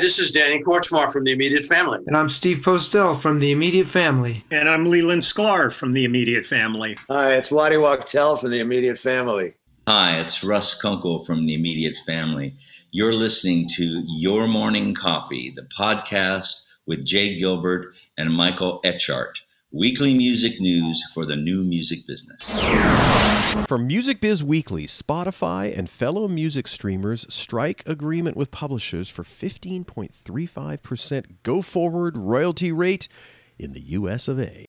this is Danny Korchmar from the Immediate Family. And I'm Steve Postell from the Immediate Family. And I'm Leland Sklar from the Immediate Family. Hi, it's Waddy Wachtel from the Immediate Family. Hi, it's Russ Kunkel from the Immediate Family. You're listening to Your Morning Coffee, the podcast with Jay Gilbert and Michael Etchart. Weekly music news for the new music business. From Music Biz Weekly, Spotify and fellow music streamers strike agreement with publishers for 15.35% go forward royalty rate in the US of A.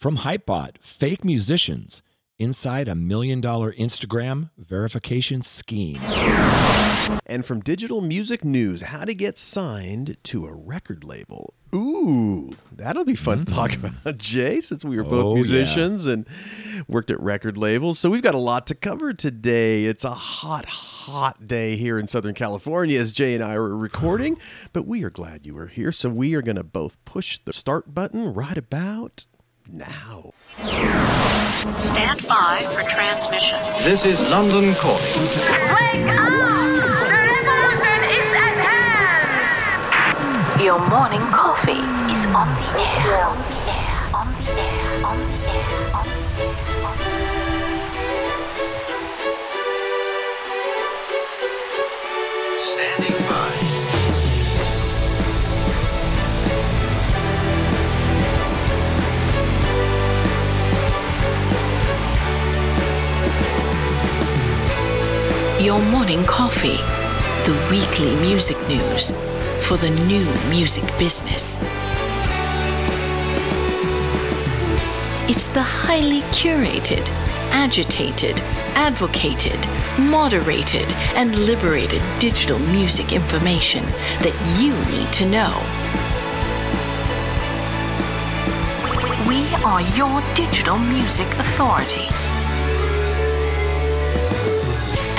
From Hypebot, fake musicians inside a million dollar Instagram verification scheme. And from Digital Music News, how to get signed to a record label. Ooh, that'll be fun mm-hmm. to talk mm. about, Jay, since we were both oh, musicians yeah. and worked at record labels. So we've got a lot to cover today. It's a hot, hot day here in Southern California as Jay and I are recording, but we are glad you are here. So we are going to both push the start button right about now. Stand by for transmission. This is London calling. Wake up! Your morning coffee is on the air. On the air. On the air. On the air. On the air. Standing by. Your morning coffee, the weekly music news for the new music business. It's the highly curated, agitated, advocated, moderated, and liberated digital music information that you need to know. We are your digital music authority.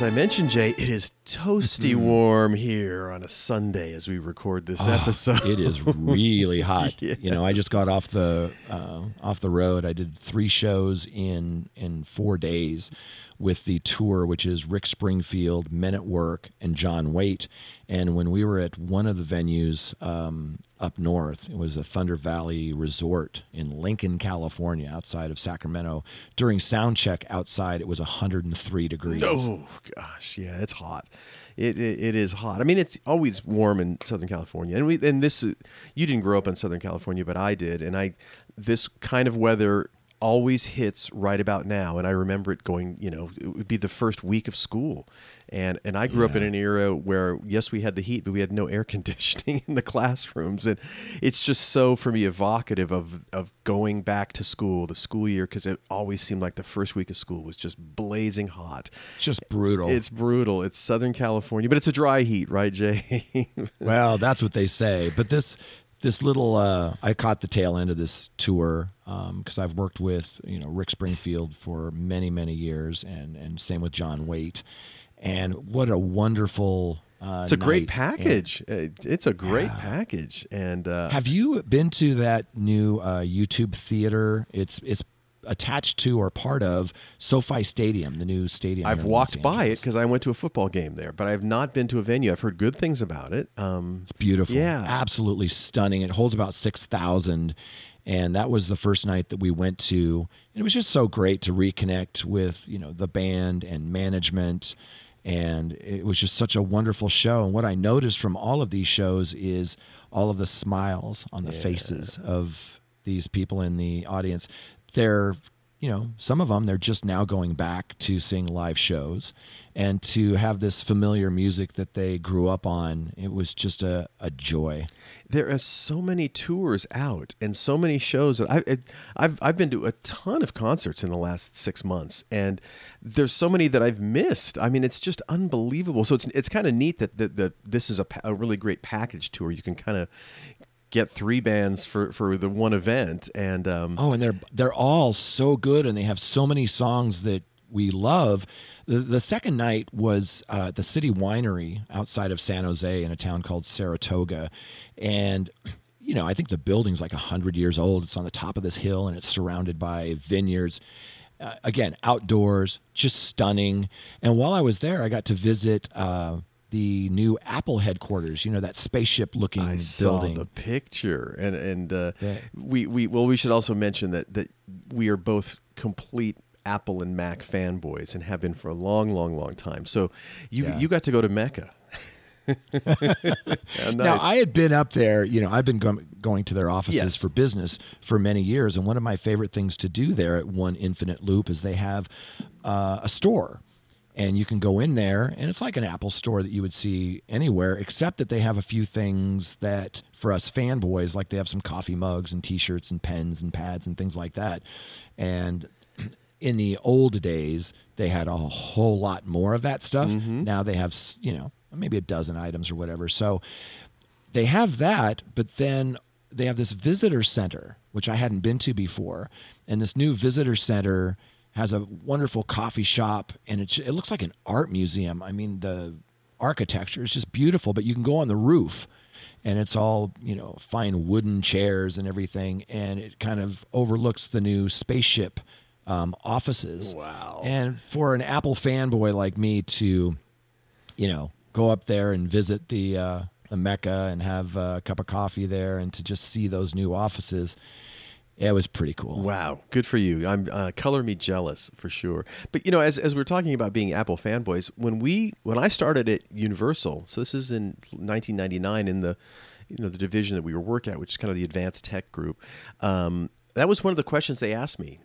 As I mentioned, Jay, it is toasty mm-hmm. warm here on a Sunday as we record this oh, episode. It is really hot. yeah. You know, I just got off the uh, off the road. I did three shows in in four days with the tour, which is Rick Springfield, Men at Work, and John Waite. And when we were at one of the venues um, up north, it was a Thunder Valley Resort in Lincoln, California, outside of Sacramento. During sound check outside, it was 103 degrees. Oh gosh, yeah, it's hot. It, it, it is hot. I mean, it's always warm in Southern California, and we and this you didn't grow up in Southern California, but I did, and I this kind of weather always hits right about now. And I remember it going, you know, it would be the first week of school. And and I grew yeah. up in an era where yes, we had the heat, but we had no air conditioning in the classrooms. And it's just so for me evocative of of going back to school, the school year, because it always seemed like the first week of school was just blazing hot. Just brutal. It's brutal. It's Southern California, but it's a dry heat, right, Jay? well, that's what they say. But this this little uh, I caught the tail end of this tour because um, I've worked with you know Rick Springfield for many many years and and same with John Waite. And what a wonderful uh, it's a great package. And, it's a great yeah. package. And uh, have you been to that new uh, YouTube theater? It's it's attached to or part of SoFi Stadium, the new stadium. I've walked by it because I went to a football game there, but I've not been to a venue. I've heard good things about it. Um, it's beautiful. Yeah, absolutely stunning. It holds about six thousand, and that was the first night that we went to. And it was just so great to reconnect with you know the band and management. And it was just such a wonderful show. And what I noticed from all of these shows is all of the smiles on the yeah. faces of these people in the audience they're you know some of them they're just now going back to seeing live shows and to have this familiar music that they grew up on it was just a, a joy. There are so many tours out and so many shows that I, I've, I've been to a ton of concerts in the last six months and there's so many that I've missed. I mean it's just unbelievable. So it's, it's kind of neat that, that, that this is a, a really great package tour. You can kind of get three bands for for the one event, and um, Oh, and they're they're all so good, and they have so many songs that we love. The, the second night was uh, the City Winery outside of San Jose in a town called Saratoga, and you know I think the building's like hundred years old. It's on the top of this hill, and it's surrounded by vineyards. Uh, again, outdoors, just stunning. And while I was there, I got to visit. Uh, the new Apple headquarters, you know that spaceship-looking I saw building. the picture, and and uh, Yeah. we we well we should also mention that that we are both complete Apple and Mac fanboys and have been for a long, long, long time. So you Yeah. you got to go to Mecca. Yeah, Now. I had been up there, you know, I've been go- going to their offices Yes. for business for many years, and one of my favorite things to do there at One Infinite Loop is they have uh, a store, and you can go in there, and it's like an Apple store that you would see anywhere, except that they have a few things that for us fanboys, like they have some coffee mugs and T-shirts and pens and pads and things like that, and in the old days, they had a whole lot more of that stuff. Mm-hmm. Now they have, you know, maybe a dozen items or whatever. So they have that, but then they have this visitor center, which I hadn't been to before. And this new visitor center has a wonderful coffee shop, and it, it looks like an art museum. I mean, the architecture is just beautiful, but you can go on the roof. And it's all, you know, fine wooden chairs and everything. And it kind of overlooks the new spaceship um, offices. Wow. And for an Apple fanboy like me to, you know, go up there and visit the uh, the Mecca and have a cup of coffee there, and to just see those new offices, it was pretty cool. Wow, good for you. I'm uh, color me jealous for sure. But you know, as as we're talking about being Apple fanboys, when we when I started at Universal, so this is in 1999 in the you know the division that we were work at, which is kind of the advanced tech group. Um, that was one of the questions they asked me.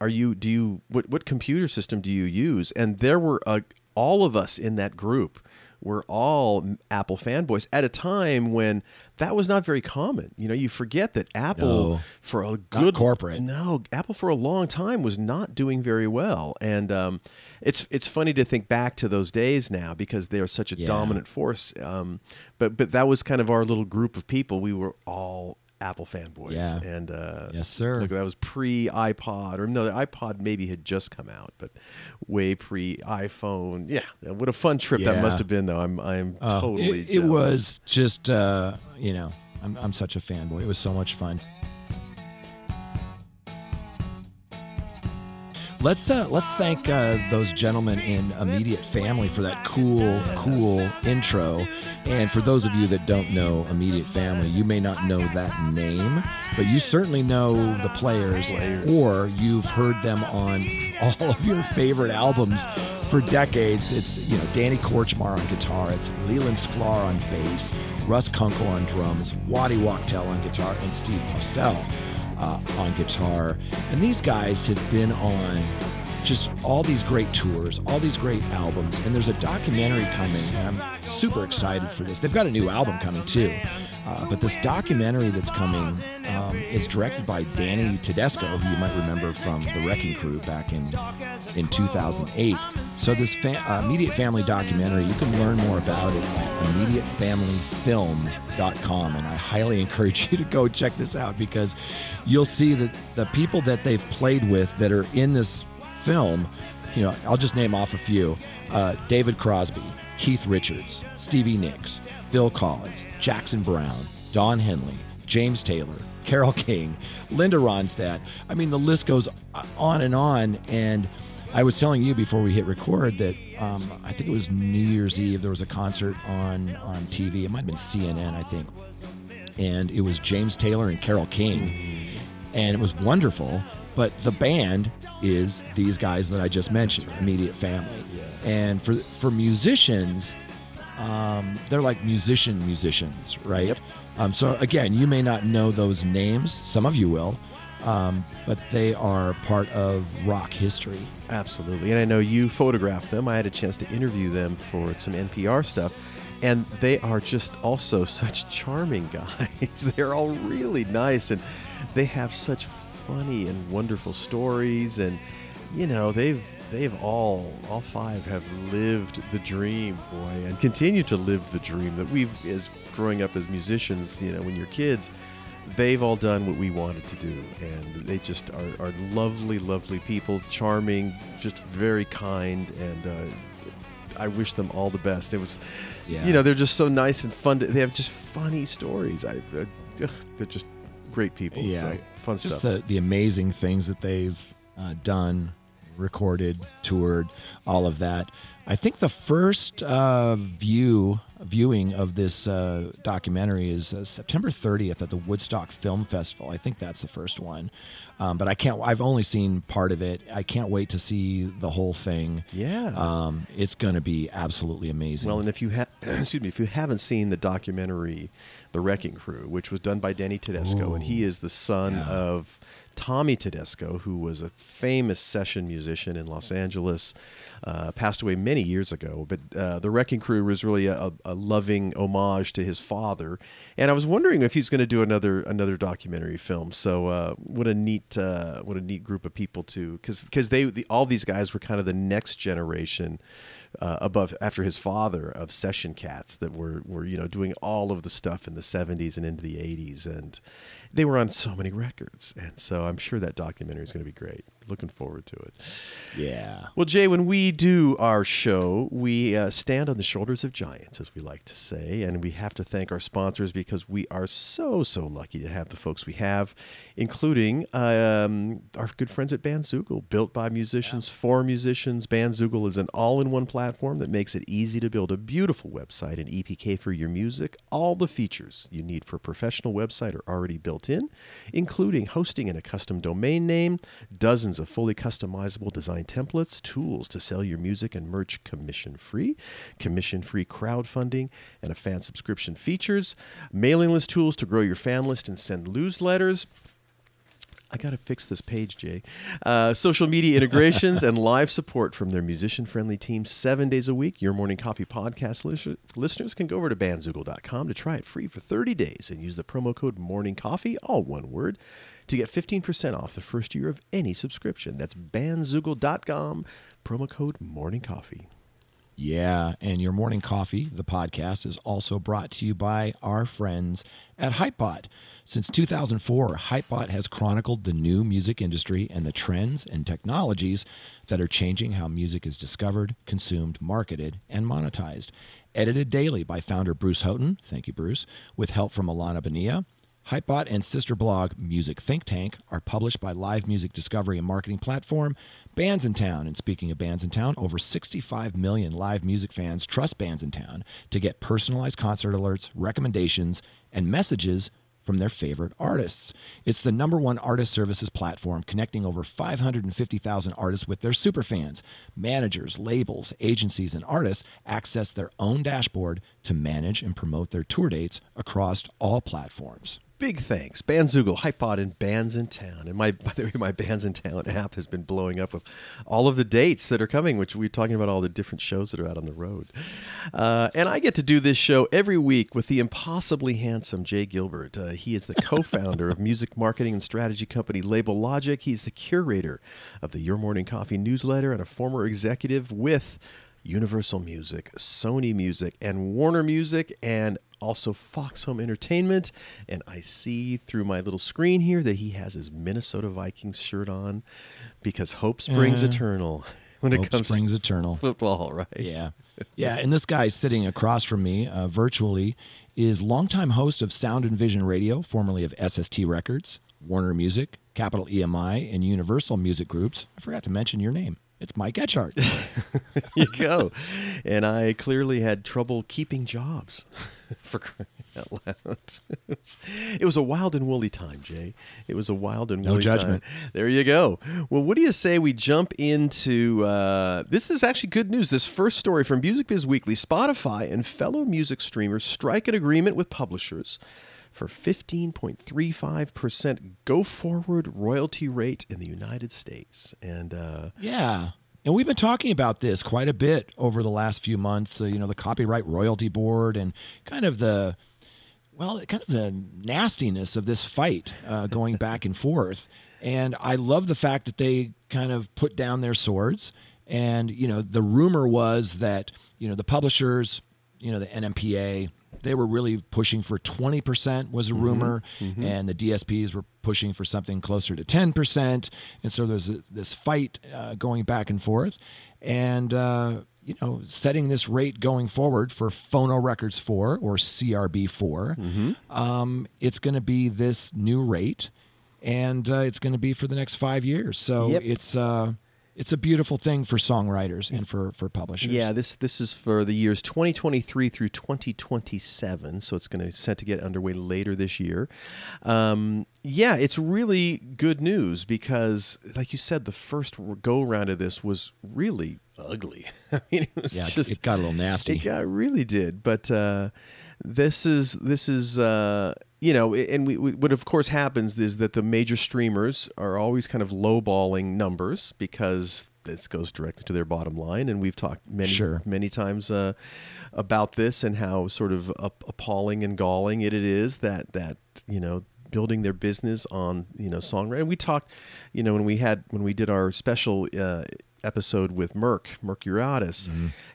Are you do you what what computer system do you use? And there were uh, all of us in that group were all Apple fanboys at a time when that was not very common. You know, you forget that Apple No. for a good corporate. No, Apple for a long time was not doing very well, and um, it's it's funny to think back to those days now because they are such a Yeah. dominant force. Um, but but that was kind of our little group of people. We were all Apple fanboys, Yeah. and uh, Yes, sir. Look, that was pre iPod, or no, the iPod maybe had just come out, but way pre iPhone. Yeah, what a fun trip that must have been, though. I'm I'm Uh, totally. It, it was just, uh, you know, I'm, I'm such a fanboy. It was so much fun. Let's uh, let's thank uh, those gentlemen in immediate family for that cool cool intro, and for those of you that don't know immediate family, you may not know that name, but you certainly know the players, or you've heard them on all of your favorite albums for decades. It's you know Danny Korchmar on guitar, it's Leland Sklar on bass, Russ Kunkel on drums, Waddy Wachtel on guitar, and Steve Postell uh, on guitar. And these guys have been on just all these great tours, all these great albums, and there's a documentary coming, and I'm super excited for this. They've got a new album coming too, uh, but this documentary that's coming um, is directed by Danny Tedesco, who you might remember from The Wrecking Crew back in in 2008. So this fa- uh, immediate family documentary, you can learn more about it at immediatefamilyfilm.com, and I highly encourage you to go check this out because you'll see that the people that they've played with that are in this film, you know, I'll just name off a few: uh, David Crosby, Keith Richards, Stevie Nicks, Phil Collins, Jackson Browne, Don Henley, James Taylor, Carole King, Linda Ronstadt. I mean, the list goes on and on. And I was telling you before we hit record that um, I think it was New Year's Eve. There was a concert on on TV. It might have been CNN, I think, and it was James Taylor and Carole King, and it was wonderful. But the band is these guys that I just mentioned, immediate family, and for for musicians, um, they're like musician musicians, right? Um, so again, you may not know those names. Some of you will, um, but they are part of rock history. Absolutely. And I know you photographed them. I had a chance to interview them for some NPR stuff. And they are just also such charming guys. They're all really nice and they have such funny and wonderful stories. And you know they've they've all all five have lived the dream boy and continue to live the dream that we've as growing up as musicians you know when you're kids they've all done what we wanted to do and they just are, are lovely lovely people charming just very kind and uh, I wish them all the best. It was, Yeah. you know, they're just so nice and fun. To, they have just funny stories. I, uh, they're just great people. Yeah, so fun just stuff. the the amazing things that they've uh, done, recorded, toured, all of that. I think the first uh, view viewing of this uh, documentary is uh, September 30th at the Woodstock Film Festival. I think that's the first one, um, but I can't. I've only seen part of it. I can't wait to see the whole thing. Yeah. um, it's going to be absolutely amazing. Well, and if you have, excuse me, if you haven't seen the documentary, The Wrecking Crew, which was done by Danny Tedesco, and he is the son Yeah. of Tommy Tedesco, who was a famous session musician in Los Angeles, uh, passed away many years ago. But uh, The Wrecking Crew was really a, a loving homage to his father, and I was wondering if he's going to do another another documentary film. So uh, what a neat uh, what a neat group of people to because because they the, all these guys were kind of the next generation uh, above after his father of session cats that were were you know doing all of the stuff in the 70s and into the 80s and they were on so many records. And so I'm sure that documentary is going to be great looking forward to it. Yeah. well Jay when we do our show we uh, stand on the shoulders of giants as we like to say and we have to thank our sponsors because we are so so lucky to have the folks we have including um, our good friends at Bandzoogle built by musicians for musicians. Bandzoogle is an all-in-one platform that makes it easy to build a beautiful website and EPK for your music. All the features you need for a professional website are already built in including hosting and a custom domain name dozens of fully customizable design templates tools to sell your music and merch commission free commission free crowdfunding and a fan subscription features mailing list tools to grow your fan list and send newsletters I got to fix this page, Jay. Uh, social media integrations and live support from their musician friendly team seven days a week. Your Morning Coffee podcast lis- listeners can go over to bandzoogle.com to try it free for 30 days and use the promo code Morning Coffee, all one word, to get 15% off the first year of any subscription. That's bandzoogle.com, promo code Morning Coffee. Yeah, and your morning coffee, the podcast, is also brought to you by our friends at Hypebot. Since 2004, Hypebot has chronicled the new music industry and the trends and technologies that are changing how music is discovered, consumed, marketed, and monetized. Edited daily by founder Bruce Houghton, thank you, Bruce, with help from Alana Bonilla. Hypebot and sister blog Music Think Tank are published by live music discovery and marketing platform Bandsintown. And speaking of Bandsintown, over 65 million live music fans trust Bandsintown to get personalized concert alerts, recommendations, and messages from their favorite artists. It's the number one artist services platform connecting over 550,000 artists with their superfans. Managers, labels, agencies, and artists access their own dashboard to manage and promote their tour dates across all platforms. Big thanks, Bandzoogle, Hypebot, and Bandsintown. And my, by the way, my Bandsintown app has been blowing up with all of the dates that are coming, which we're talking about all the different shows that are out on the road. Uh, and I get to do this show every week with the impossibly handsome Jay Gilbert. Uh, he is the co-founder of music marketing and strategy company Label Logic. He's the curator of the Your Morning Coffee newsletter and a former executive with Universal Music, Sony Music, and Warner Music, and also Fox Home Entertainment. And I see through my little screen here that he has his Minnesota Vikings shirt on because hope springs Uh, eternal when it comes springs to eternal. football, right? Yeah. Yeah. And this guy sitting across from me uh, virtually is longtime host of Sound and Vision Radio, formerly of SST Records, Warner Music, Capitol EMI, and Universal Music Groups. I forgot to mention your name. It's Mike Etchart. You go. And I clearly had trouble keeping jobs for crying out loud. it was a wild and woolly time, Jay. It was a wild and No woolly judgment. time. There you go. Well, what do you say we jump into uh, this is actually good news. This first story from Music Biz Weekly Spotify and fellow music streamers strike an agreement with publishers for 15.35% go forward royalty rate in the United States. And uh, Yeah. And we've been talking about this quite a bit over the last few months. Uh, you know, the Copyright Royalty Board and kind of the, well, kind of the nastiness of this fight uh, going back and forth. And I love the fact that they kind of put down their swords. And, you know, the rumor was that, you know, the publishers, you know, the NMPA, they were really pushing for 20% was a rumor and the DSPs were pushing for something closer to 10% and so there's a, this fight uh, going back and forth. And uh, you know setting this rate going forward for Phono Records 4 or CRB 4 um, it's going to be this new rate. And uh, it's going to be for the next 5 years. So Yep. it's uh, it's a beautiful thing for songwriters and for for publishers Yeah, this this is for the years 2023 through 2027, so it's going to set to get underway later this year. Um, yeah, it's really good news because, like you said, the first go round of this was really ugly. I mean, it was yeah just it got a little nasty It got, really did, but uh, this is this is uh, you know, and we, we, what of course happens is that the major streamers are always kind of lowballing numbers because this goes directly to their bottom line, and we've talked many Sure. many times uh, about this and how sort of appalling and galling it, it is that that you know building their business on you know songwriting. We talked, you know, when we had when we did our special uh, episode with Merck Mercuriadis.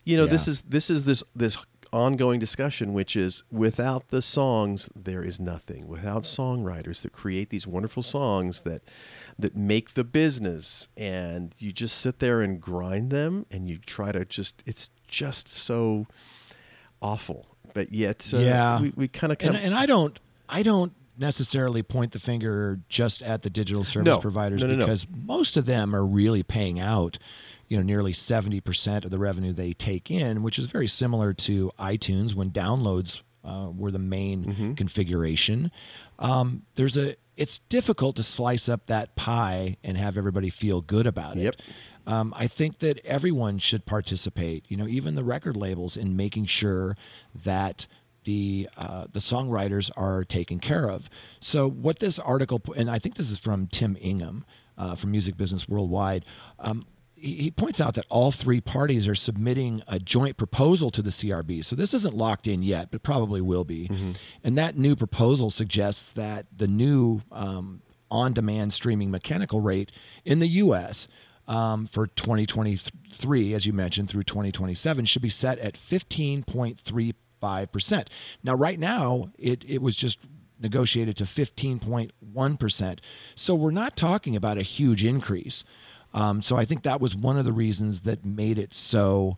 You know, this is this is this this ongoing discussion which is without the songs there is nothing without songwriters that create these wonderful songs that that make the business and you just sit there and grind them and you try to just it's just so awful but yet uh, Yeah. we, we kind of and, and I don't I don't necessarily point the finger just at the digital service No. providers no, no. because most of them are really paying out you know nearly 70% of the revenue they take in which is very similar to iTunes when downloads uh, were the main Mm-hmm. configuration um, there's a it's difficult to slice up that pie and have everybody feel good about Yep. it um, I think that everyone should participate. You know, even the record labels in making sure that the uh, the songwriters are taken care of. So what this article, and I think this is from Tim Ingham uh, from Music Business Worldwide. Um, he points out that all three parties are submitting a joint proposal to the CRB. So this isn't locked in yet, but probably will be. And that new proposal suggests that the new um, on demand streaming mechanical rate in the US um, for 2023, as you mentioned, through 2027 should be set at 15.35%. Now, right now, it, it was just negotiated to 15.1%. So we're not talking about a huge increase. Um, so I think that was one of the reasons that made it so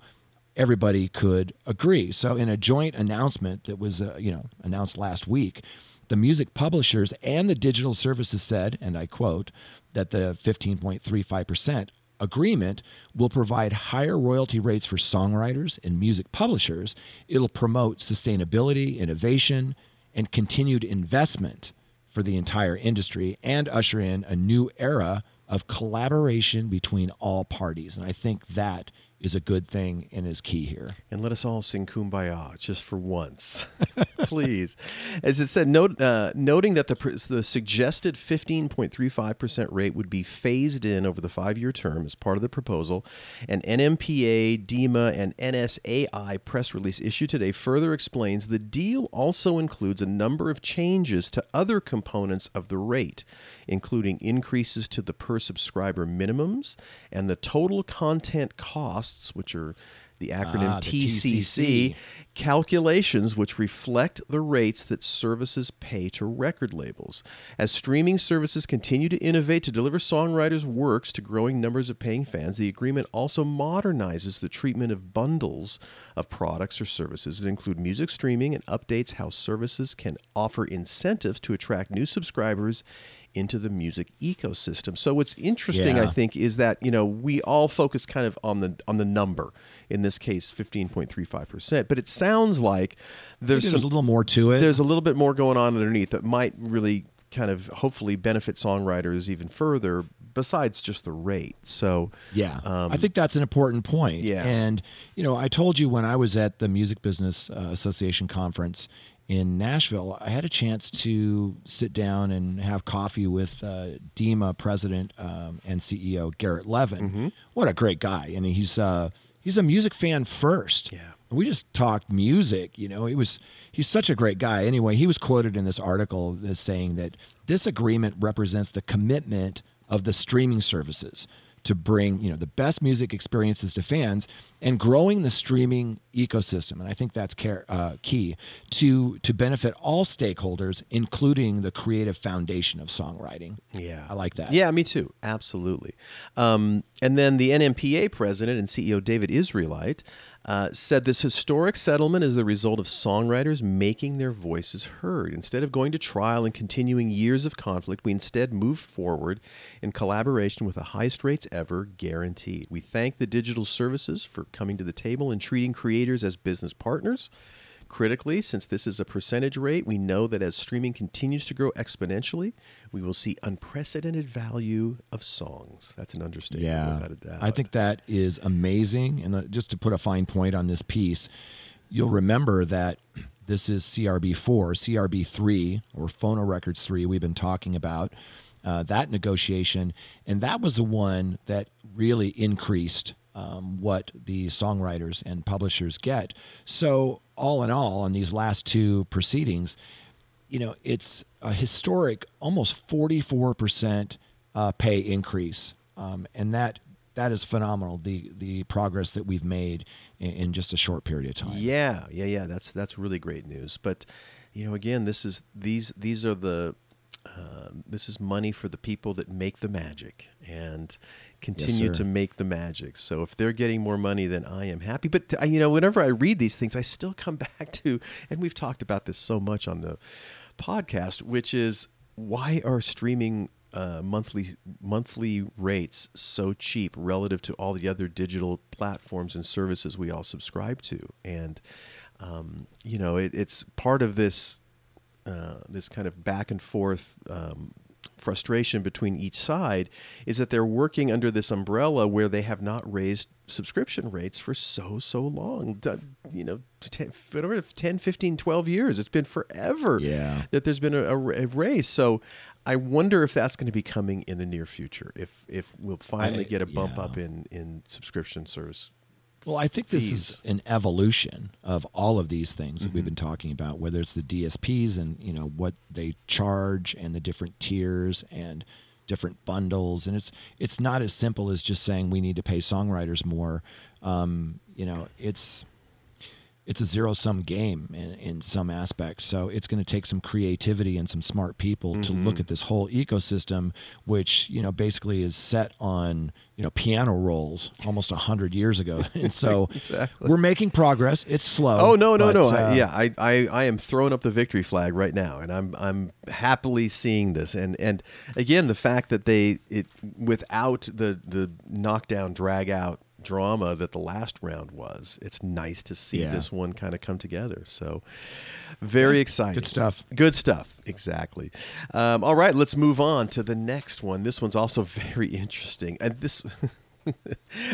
everybody could agree. So in a joint announcement that was uh, you know announced last week, the music publishers and the digital services said, and I quote, that the 15.35% agreement will provide higher royalty rates for songwriters and music publishers. It'll promote sustainability, innovation, and continued investment for the entire industry and usher in a new era of collaboration between all parties. And I think that is a good thing and is key here. and let us all sing kumbaya just for once please as it said note, uh, noting that the, the suggested 15.35% rate would be phased in over the five-year term as part of the proposal an nmpa dema and nsai press release issued today further explains the deal also includes a number of changes to other components of the rate including increases to the per subscriber minimums and the total content costs which are the acronym Ah, the TCC, TCC. calculations which reflect the rates that services pay to record labels. As streaming services continue to innovate to deliver songwriters' works to growing numbers of paying fans, the agreement also modernizes the treatment of bundles of products or services that include music streaming and updates how services can offer incentives to attract new subscribers into the music ecosystem. So what's interesting, I think, is that you know we all focus kind of on the on the number. In this case, fifteen point three five percent. But it sounds like there's There's some, a little more to it. there's a little bit more going on underneath that might really kind of hopefully benefit songwriters even further besides just the rate. So Yeah, um, I think that's an important point. Yeah. and you know, I told you when I was at the Music Business uh, Association conference in Nashville, I had a chance to sit down and have coffee with uh, DiMA president um, and CEO Garrett Levin. Mm-hmm. What a great guy! and he's uh, he's a music fan first. Yeah. we just talked music. You know, he was he's such a great guy. Anyway, he was quoted in this article as saying that this agreement represents the commitment of the streaming services to bring you know the best music experiences to fans and growing the streaming ecosystem and i think that's care, uh, key to to benefit all stakeholders including the creative foundation of songwriting Yeah. i like that Yeah, me too. Absolutely. Um, and then the NMPA president and CEO David Israelite uh, said this historic settlement is the result of songwriters making their voices heard. Instead of going to trial and continuing years of conflict, we instead moved forward in collaboration with the highest rates ever guaranteed. We thank the digital services for coming to the table and treating creators as business partners. Critically, since this is a percentage rate, we know that as streaming continues to grow exponentially, we will see unprecedented value of songs. That's an understatement Yeah, without a doubt. I think that is amazing. And uh, just to put a fine point on this piece, you'll remember that this is CRB4, CRB3, or Phono Records 3, we've been talking about uh, that negotiation. And that was the one that really increased um, what the songwriters and publishers get. So, all in all, on these last two proceedings, you know, it's a historic, almost 44% uh, pay increase. Um, and that that is phenomenal, the, the progress that we've made in, in just a short period of time. Yeah, yeah, yeah. That's that's really great news. But you know, again, this is these these are the uh, this is money for the people that make the magic and continue sir. to make the magic. So if they're getting more money, then I am happy. But uh, you know, whenever I read these things, I still come back to, and we've talked about this so much on the podcast, which is why are streaming uh, monthly monthly rates so cheap relative to all the other digital platforms and services we all subscribe to? And um, you know, it, it's part of this uh, this kind of back and forth um, frustration between each side is that they're working under this umbrella where they have not raised subscription rates for so so long you know 10, 10 15 12 years it's been forever Yeah. that there's been a, a, raise so i wonder if that's going to be coming in the near future if if we'll finally I- get a bump yeah. up in in subscription service Well, I think this fees. is an evolution of all of these things that we've Mm-hmm. been talking about, whether it's the DSPs and you know what they charge and the different tiers and different bundles, and it's it's not as simple as just saying we need to pay songwriters more. Um, you know, it's it's a zero sum game in, in some aspects. So it's going to take some creativity and some smart people to Mm-hmm. look at this whole ecosystem, which you know basically is set on you know piano rolls almost a hundred years ago. And so Exactly. we're making progress. It's slow. Oh no no but, no! uh, I, yeah, I, I I am throwing up the victory flag right now, and I'm I'm happily seeing this. And and again, the fact that they it without the the knockdown drag out drama that the last round was, it's nice to see Yeah. this one kind of come together. So very exciting. Good stuff. Good stuff. Exactly. Um, all right, let's move on to the next one. This one's also very interesting, and this.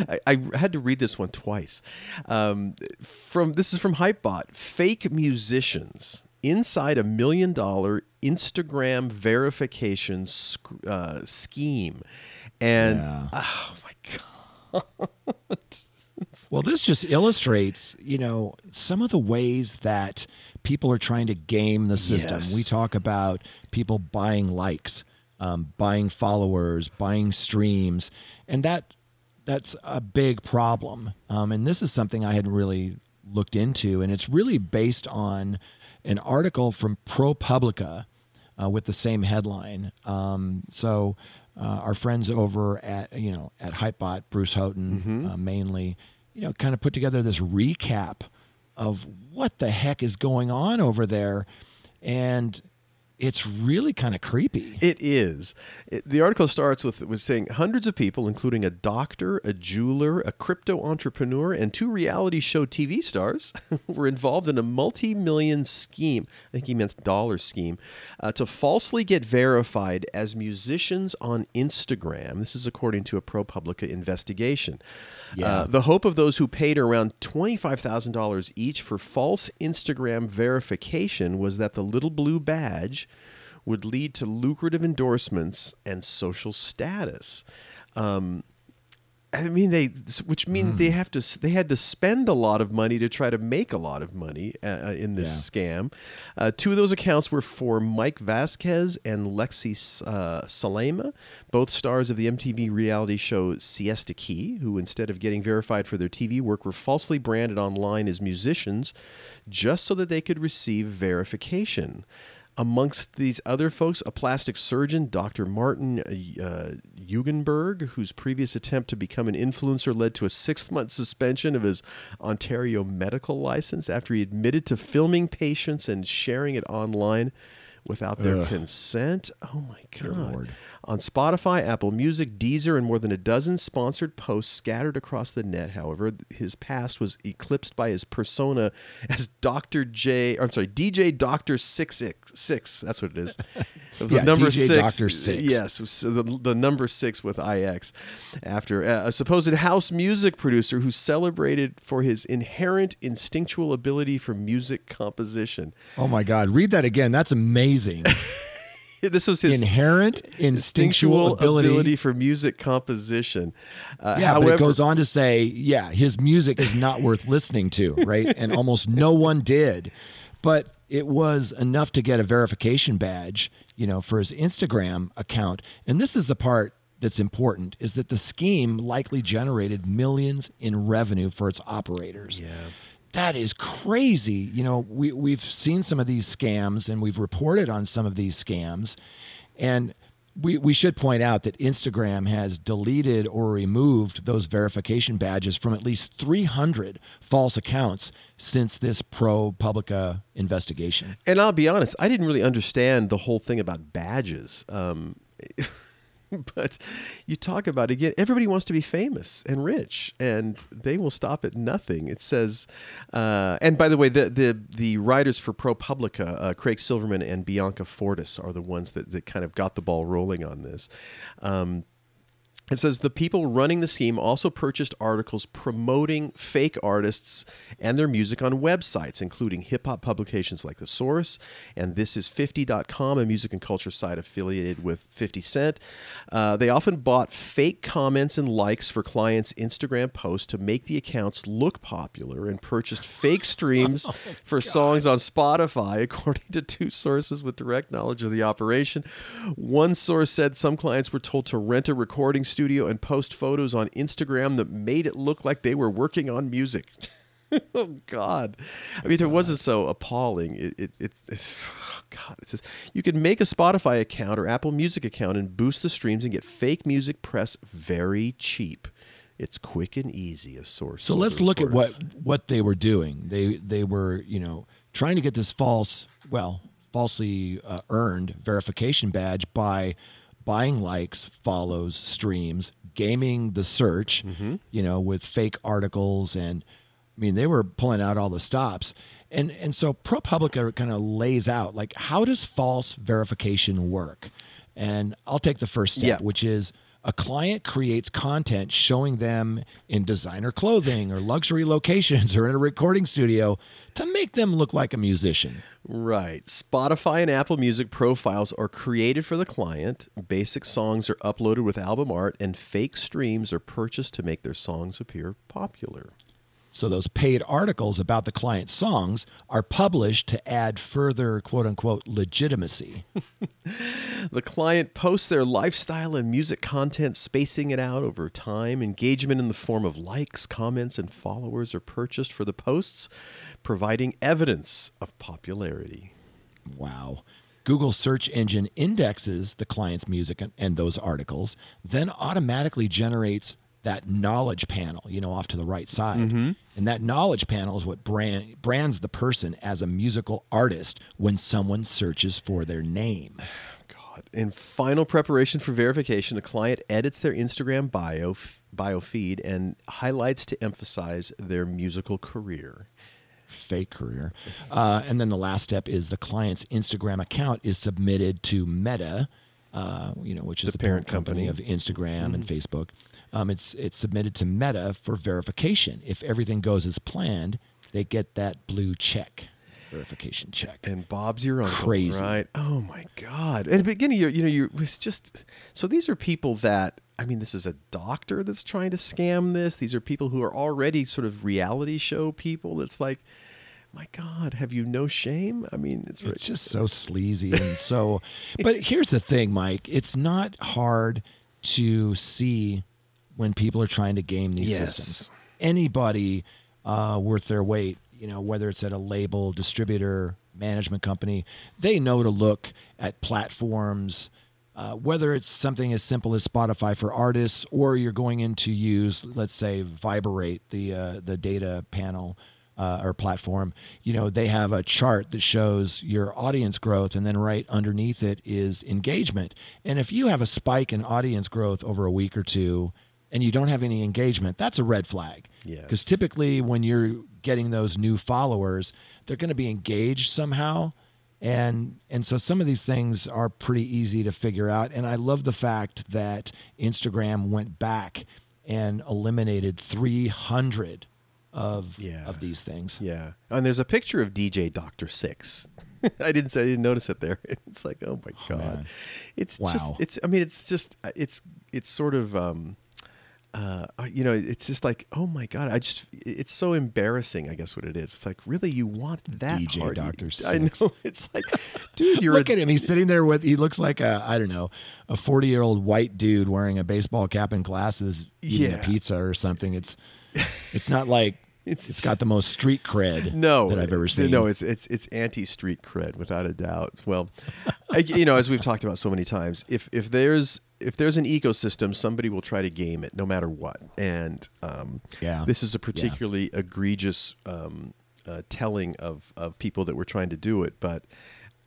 I, I had to read this one twice. Um, from this is from Hypebot. Fake musicians inside a million dollar Instagram verification sc- uh, scheme, and Yeah. oh my god, Well, this just illustrates, you know, some of the ways that people are trying to game the system. Yes. We talk about people buying likes, um, buying followers, buying streams, and that that's a big problem. Um, and this is something I hadn't really looked into, and it's really based on an article from ProPublica uh, with the same headline. Um, so uh, our friends over at you know at Hypebot, Bruce Houghton uh, mainly, you know, kind of put together this recap of what the heck is going on over there, and it's really kind of creepy. It is. It, the article starts with, with saying hundreds of people, including a doctor, a jeweler, a crypto entrepreneur, and two reality show TV stars, were involved in a multi million scheme. I think he meant dollar scheme uh, to falsely get verified as musicians on Instagram. This is according to a ProPublica investigation. Uh, the hope of those who paid around $25,000 each for false Instagram verification was that the little blue badge would lead to lucrative endorsements and social status. Um, I mean, they, which mean Hmm. they have to, they had to spend a lot of money to try to make a lot of money uh, in this scam. Uh, two of those accounts were for Mike Vasquez and Lexi uh, Salema, both stars of the MTV reality show Siesta Key, who instead of getting verified for their TV work were falsely branded online as musicians, just so that they could receive verification. Amongst these other folks, a plastic surgeon, Dr. Martin uh, Hugenberg, whose previous attempt to become an influencer led to a six month suspension of his Ontario medical license after he admitted to filming patients and sharing it online without their Ugh. consent. Oh my God. On Spotify, Apple Music, Deezer, and more than a dozen sponsored posts scattered across the net, however, his past was eclipsed by his persona as Dr. J, or I'm sorry, DJ Dr. Six Six. Six that's what it is. It was Yeah, the number DJ six. Dr. Six. Yes, it the, the number six with IX. After uh, a supposed house music producer who celebrated for his inherent instinctual ability for music composition. Oh my God. Read that again. That's amazing. This was his Inherent instinctual ability. for music composition. Uh, Yeah, however, but it goes on to say, yeah, his music is not worth listening to, right? And almost no one did. But it was enough to get a verification badge, you know, for his Instagram account. And this is the part that's important is that the scheme likely generated millions in revenue for its operators. Yeah. That is crazy. You know, we we've seen some of these scams and we've reported on some of these scams. And we, we should point out that Instagram has deleted or removed those verification badges from at least 300 false accounts since this ProPublica investigation. and I'll be honest, I didn't really understand the whole thing about badges. Um, but you talk about again, everybody wants to be famous and rich, and they will stop at nothing. It says, uh, and by the way, the the the writers for ProPublica, uh, Craig Silverman and Bianca Fortis, are the ones that, that kind of got the ball rolling on this. Um, it says the people running the scheme also purchased articles promoting fake artists and their music on websites, including hip hop publications like The Source and Thisis50.com, a music and culture site affiliated with 50 Cent. Uh, they often bought fake comments and likes for clients' Instagram posts to make the accounts look popular and purchased fake streams for songs on Spotify, according to two sources with direct knowledge of the operation. One source said some clients were told to rent a recording studio and post photos on Instagram that made it look like they were working on music. oh God! I mean, if it wasn't so appalling, it, it, it's, it's oh God. It says you can make a Spotify account or Apple Music account and boost the streams and get fake music press very cheap. It's quick and easy. A source. So let's look at what what they were doing. They they were you know trying to get this false, well, falsely uh, earned verification badge by buying likes, follows, streams, gaming the search, mm-hmm. you know, with fake articles and I mean they were pulling out all the stops. And and so ProPublica kind of lays out like how does false verification work? And I'll take the first step, Yeah. which is a client creates content showing them in designer clothing or luxury locations or in a recording studio to make them look like a musician. Right. Spotify and Apple Music profiles are created for the client. Basic songs are uploaded with album art, and fake streams are purchased to make their songs appear popular. So those paid articles about the client's songs are published to add further quote unquote legitimacy. The client posts their lifestyle and music content, spacing it out over time. Engagement in the form of likes, comments, and followers are purchased for the posts, providing evidence of popularity. Wow. Google search engine indexes the client's music and, and those articles, then automatically generates that knowledge panel, you know, off to the right side. And that knowledge panel is what brand, brands the person as a musical artist when someone searches for their name. God. In final preparation for verification, the client edits their Instagram bio, bio feed and highlights to emphasize their musical career. fake career. Uh, and then the last step is the client's Instagram account is submitted to Meta, uh, you know, which is the, parent, company, of Instagram and Facebook. Um, it's it's submitted to Meta for verification. If everything goes as planned, they get that blue check, verification check. And Bob's your uncle, Crazy. right? Oh my God! And at the beginning, you're, you know, you it's just so these are people that I mean, this is a doctor that's trying to scam this. These are people who are already sort of reality show people. It's like, my God, have you no shame? I mean, it's, it's just so sleazy and so. but here's the thing, Mike. It's not hard to see when people are trying to game these Yes. systems. Anybody uh, worth their weight, you know, whether it's at a label, distributor, management company, they know to look at platforms. Uh, whether it's something as simple as Spotify for artists, or you're going in to use, let's say, Viberate, the uh, the data panel uh, or platform, you know, they have a chart that shows your audience growth, and then right underneath it is engagement. And if you have a spike in audience growth over a week or two, and you don't have any engagement, that's a red flag. Yes. Because typically, when you're getting those new followers, they're going to be engaged somehow. And and so some of these things are pretty easy to figure out. And I love the fact that Instagram went back and eliminated 300 of Yeah. of these things. Yeah, and there's a picture of DJ Doctor Six. I didn't say I didn't notice it there. It's like, oh my god, man. it's Wow. just it's. I mean, it's just it's it's sort of um, uh, you know, it's just like, oh my god, I just it's so embarrassing. I guess what it is. It's like, really, you want that DJ hard? Dr. I know. It's like, dude, you're Look a, at him. He's sitting there with. He looks like a I don't know a 40 year old white dude wearing a baseball cap and glasses eating Yeah. a pizza or something. It's it's not like It's- it's got the most street cred no that I've ever seen. No, it's it's it's anti street cred without a doubt. Well, I, you know, as we've talked about so many times, if if there's if there's an ecosystem, somebody will try to game it, no matter what. And um, Yeah. this is a particularly egregious um, uh, telling of of people that were trying to do it, but.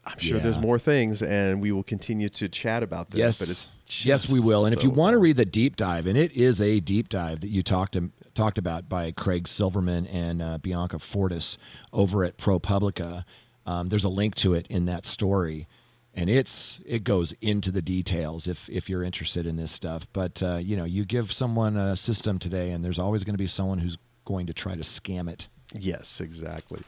I'm sure there's more things, and we will continue to chat about this. Yes, but it's yes, we will. And if you want to read the deep dive, and it is a deep dive that you talked talked about by Craig Silverman and uh, Bianca Fortis over at ProPublica, um, there's a link to it in that story, and it's it goes into the details if if you're interested in this stuff. But uh, you know, you give someone a system today, and there's always going to be someone who's going to try to scam it. Yes, exactly.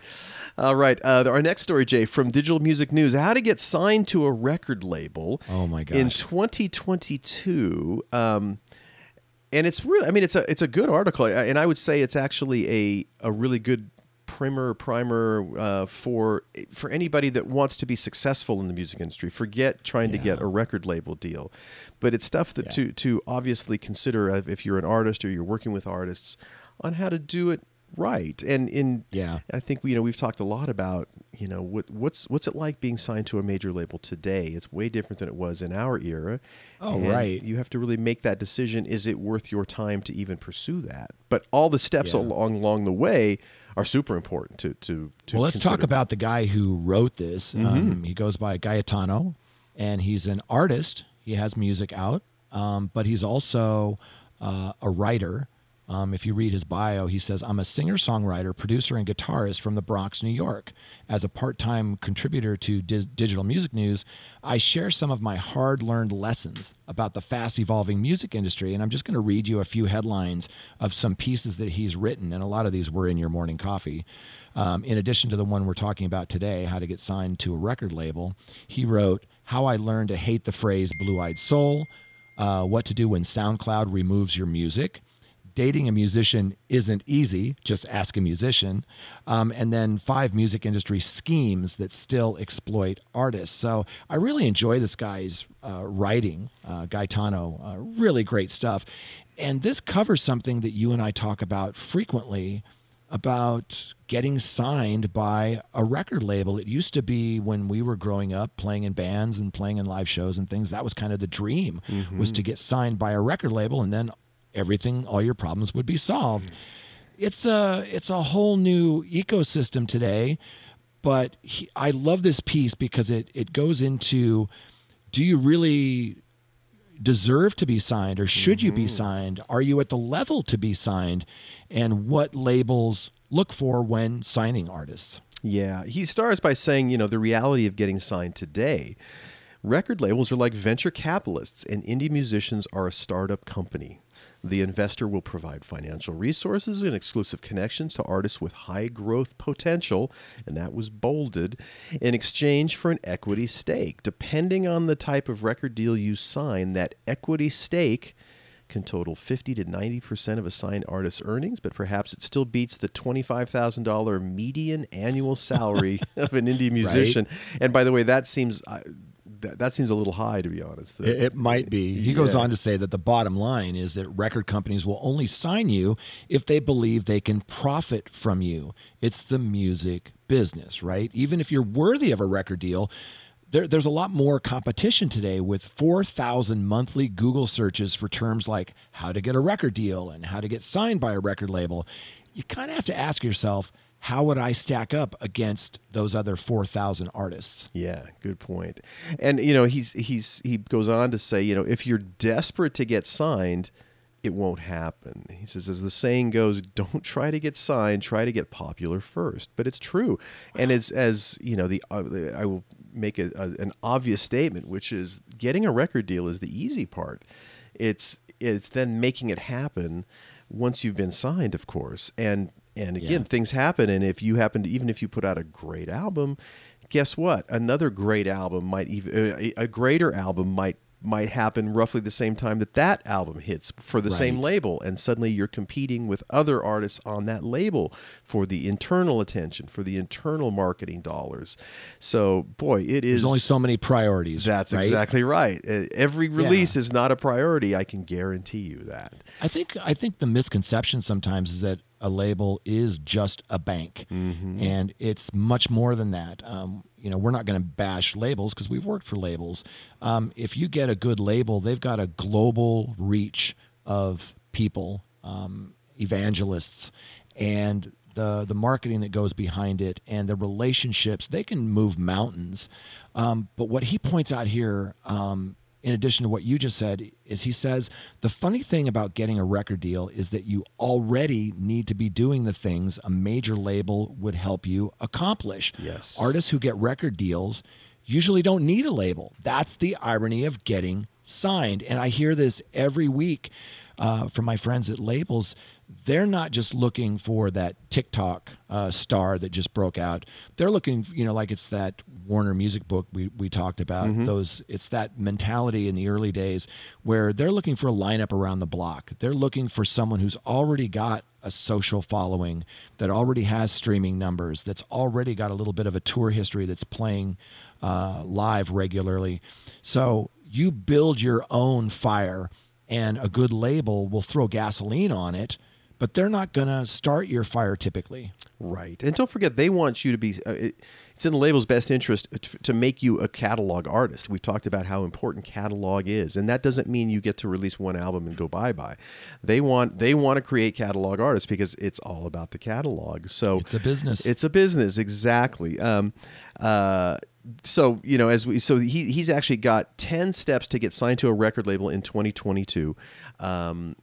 All right. Uh, our next story, Jay, from Digital Music News: How to get signed to a record label. Oh my God. In 2022, um, and it's really, I mean, it's a it's a good article, uh, and I would say it's actually a a really good primer primer uh, for for anybody that wants to be successful in the music industry. Forget trying to get a record label deal, but it's stuff that to to obviously consider if if you're an artist or you're working with artists on how to do it right. And in Yeah. I think we, you know we've talked a lot about you know what what's what's it like being signed to a major label today. It's way different than it was in our era. Oh, And right. You have to really make that decision. Is it worth your time to even pursue that? But all the steps Yeah. along along the way are super important to to. to well, let's talk about the guy who wrote this. Mm-hmm. Um, he goes by Gaetano, and he's an artist. He has music out, um, but he's also uh, a writer. Um, if you read his bio, he says, I'm a singer songwriter, producer, and guitarist from the Bronx, New York. As a part time contributor to Dis- Digital Music News, I share some of my hard learned lessons about the fast evolving music industry. And I'm just going to read you a few headlines of some pieces that he's written. And a lot of these were in your morning coffee. Um, in addition to the one we're talking about today, how to get signed to a record label, he wrote, How I Learned to Hate the Phrase Blue Eyed Soul, uh, What to Do When SoundCloud Removes Your Music, dating a musician isn't easy. Just ask a musician. Um, and then five music industry schemes that still exploit artists. So I really enjoy this guy's uh, writing, uh, Gaetano. Uh, really great stuff. And this covers something that you and I talk about frequently about getting signed by a record label. It used to be when we were growing up playing in bands and playing in live shows and things, that was kind of the dream was to get signed by a record label and then everything all your problems would be solved. It's a it's a whole new ecosystem today, but he, I love this piece because it it goes into do you really deserve to be signed or should you be mm-hmm. signed? Are you at the level to be signed? And what labels look for when signing artists? Yeah, he starts by saying, you know, the reality of getting signed today. Record labels are like venture capitalists, and indie musicians are a startup company. The investor will provide financial resources and exclusive connections to artists with high growth potential, and that was bolded, in exchange for an equity stake. Depending on the type of record deal you sign, that equity stake can total 50 to 90% of a signed artist's earnings, but perhaps it still beats the $25,000 median annual salary of an indie musician. And by the way, that seems uh, that, that seems a little high to be honest. It, it might be. He goes on to say that the bottom line is that record companies will only sign you if they believe they can profit from you. It's the music business, right? Even if you're worthy of a record deal, there, there's a lot more competition today with 4,000 monthly Google searches for terms like how to get a record deal and how to get signed by a record label. You kind of have to ask yourself, how would I stack up against those other 4,000 artists? Yeah, good point. And you know, he's he's he goes on to say, you know, if you're desperate to get signed, it won't happen. He says, as the saying goes, don't try to get signed, try to get popular first. But it's true, and it's as you know, the uh, I will make a, a, an obvious statement, which is getting a record deal is the easy part. It's it's then making it happen once you've been signed, of course, and and again, Yeah. things happen, and if you happen to even if you put out a great album, guess what? Another great album might even uh, a, a greater album might might happen roughly the same time that that album hits for the same label and suddenly you're competing with other artists on that label for the internal attention for the internal marketing dollars so boy it is There's only so many priorities. that's right? exactly right every release is not a priority i can guarantee you that I think I think the misconception sometimes is that a label is just a bank, Mm-hmm. and it's much more than that. Um, you know, we're not going to bash labels because we've worked for labels. Um, if you get a good label, they've got a global reach of people, um, evangelists, and the the marketing that goes behind it, and the relationships. They can move mountains. Um, but what he points out here. Um, in addition to what you just said, is he says the funny thing about getting a record deal is that you already need to be doing the things a major label would help you accomplish. Yes. Artists who get record deals usually don't need a label. That's the irony of getting signed. And I hear this every week uh, from my friends at labels. They're not just looking for that TikTok uh, star that just broke out. They're looking, you know, like it's that Warner Music book we, we talked about. Those it's that mentality in the early days where they're looking for a lineup around the block. They're looking for someone who's already got a social following, that already has streaming numbers, that's already got a little bit of a tour history, that's playing uh, live regularly. So you build your own fire, and a good label will throw gasoline on it, but they're not going to start your fire typically. Right. And don't forget, they want you to be, uh, it, it's in the label's best interest to, to make you a catalog artist. We've talked about how important catalog is. And that doesn't mean you get to release one album and go bye bye. They want, they want to create catalog artists because it's all about the catalog. So It's a business. It's a business. Exactly. Um, uh, so you know, as we so he he's actually got ten steps to get signed to a record label in 2022. Um,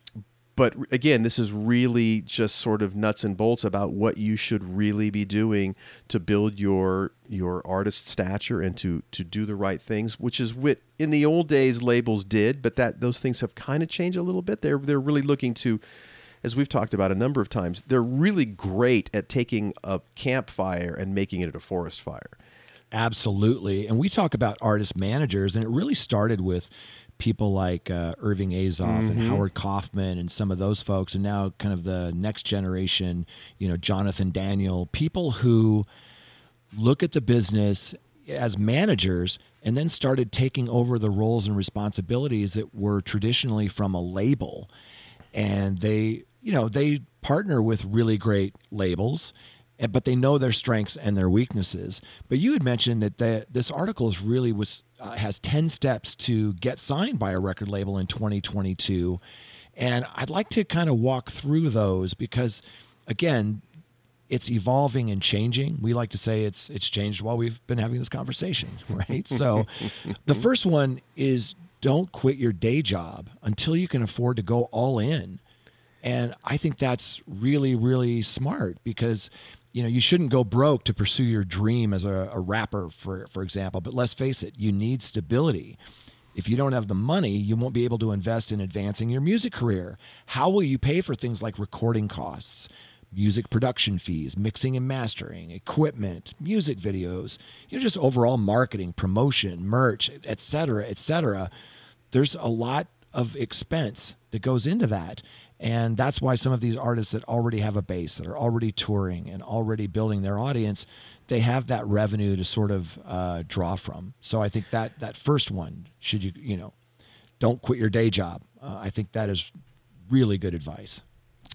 but again, this is really just sort of nuts and bolts about what you should really be doing to build your your artist stature and to to do the right things, which is what in the old days labels did, but that those things have kind of changed a little bit. They're they're really looking to as we've talked about a number of times, they're really great at taking a campfire and making it a forest fire. Absolutely. And we talk about artist managers, and it really started with people like uh, Irving Azoff and Howard Kaufman and some of those folks, and now kind of the next generation, you know, Jonathan Daniel, people who look at the business as managers and then started taking over the roles and responsibilities that were traditionally from a label. And they you know they partner with really great labels but they know their strengths and their weaknesses. But you had mentioned that the, this article is really was uh, has 10 steps to get signed by a record label in 2022 and i'd like to kind of walk through those because again it's evolving and changing. We like to say it's it's changed while we've been having this conversation, right? so the first one is don't quit your day job until you can afford to go all in. And I think that's really really smart because you know, you shouldn't go broke to pursue your dream as a, a rapper for for example, but let's face it, you need stability. If you don't have the money, you won't be able to invest in advancing your music career. How will you pay for things like recording costs? music production fees, mixing and mastering, equipment, music videos, you know, just overall marketing, promotion, merch, et cetera, et cetera. There's a lot of expense that goes into that. And that's why some of these artists that already have a base, that are already touring and already building their audience, they have that revenue to sort of uh, draw from. So I think that that first one, should you, you know, don't quit your day job. Uh, I think that is really good advice.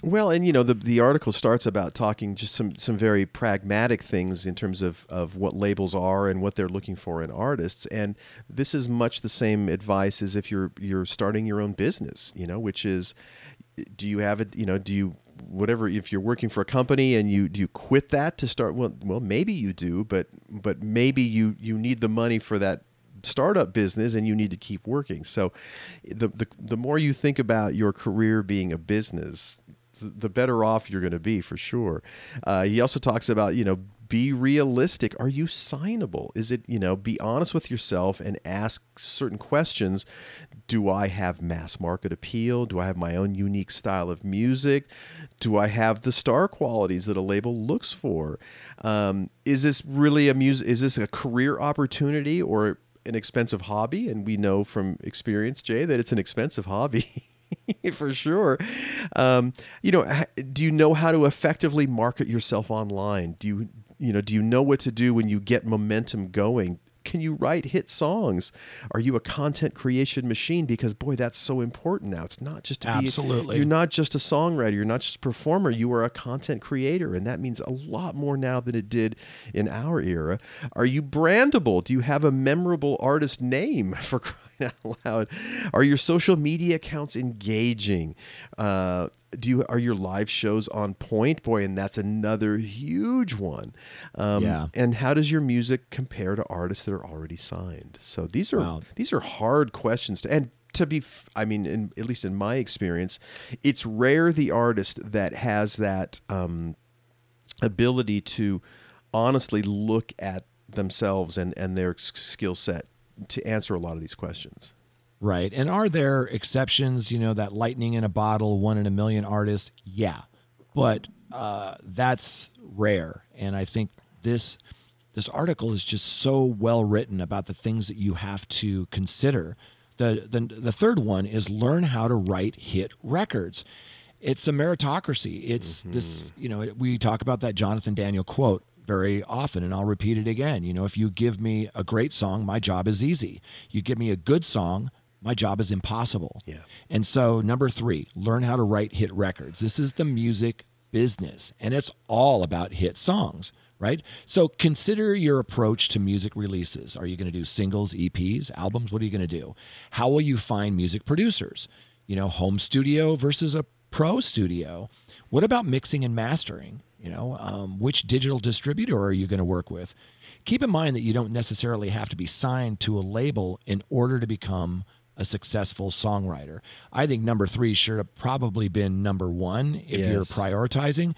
Well, and you know the the article starts about talking just some some very pragmatic things in terms of of what labels are and what they're looking for in artists, and this is much the same advice as if you're you're starting your own business, you know, which is, do you have it, you know, do you whatever if you're working for a company and you do you quit that to start well well maybe you do but but maybe you you need the money for that startup business and you need to keep working. So the, the the more you think about your career being a business, the better off you're going to be for sure. Uh, he also talks about, you know, be realistic. Are you signable? Is it, you know, be honest with yourself and ask certain questions. Do I have mass market appeal? Do I have my own unique style of music? Do I have the star qualities that a label looks for? Um, is this really a music? Is this a career opportunity or an expensive hobby? And we know from experience, Jay, that it's an expensive hobby. for sure. Um, you know, do you know how to effectively market yourself online? Do you, you know, do you know what to do when you get momentum going? Can you write hit songs? Are you a content creation machine? Because boy, that's so important now. It's not just to Absolutely. be you're not just a songwriter, you're not just a performer, you are a content creator, and that means a lot more now than it did in our era. Are you brandable? Do you have a memorable artist name for out loud. Are your social media accounts engaging? Uh, do you are your live shows on point? Boy, and that's another huge one. Um, Yeah. And how does your music compare to artists that are already signed? So these are Wow. these are hard questions to and. To be, I mean, in, at least in my experience, it's rare the artist that has that um, ability to honestly look at themselves and, and their skill set to answer a lot of these questions. Right. And are there exceptions, you know, that lightning in a bottle, one in a million artist? Yeah. But uh, that's rare. And I think this this article is just so well written about the things that you have to consider. The, the the third one is learn how to write hit records. It's a meritocracy. It's this, you know, we talk about that Jonathan Daniel quote very often, and I'll repeat it again. You know, if you give me a great song, my job is easy. You give me a good song, my job is impossible. Yeah. And so, number three, learn how to write hit records. This is the music business, and it's all about hit songs, right? So, consider your approach to music releases. Are you going to do singles, EPs, albums? What are you going to do? How will you find music producers? You know, home studio versus a pro studio. What about mixing and mastering? You know, um, which digital distributor are you going to work with? Keep in mind that you don't necessarily have to be signed to a label in order to become a successful songwriter. I think number three should have probably been number one if you're prioritizing,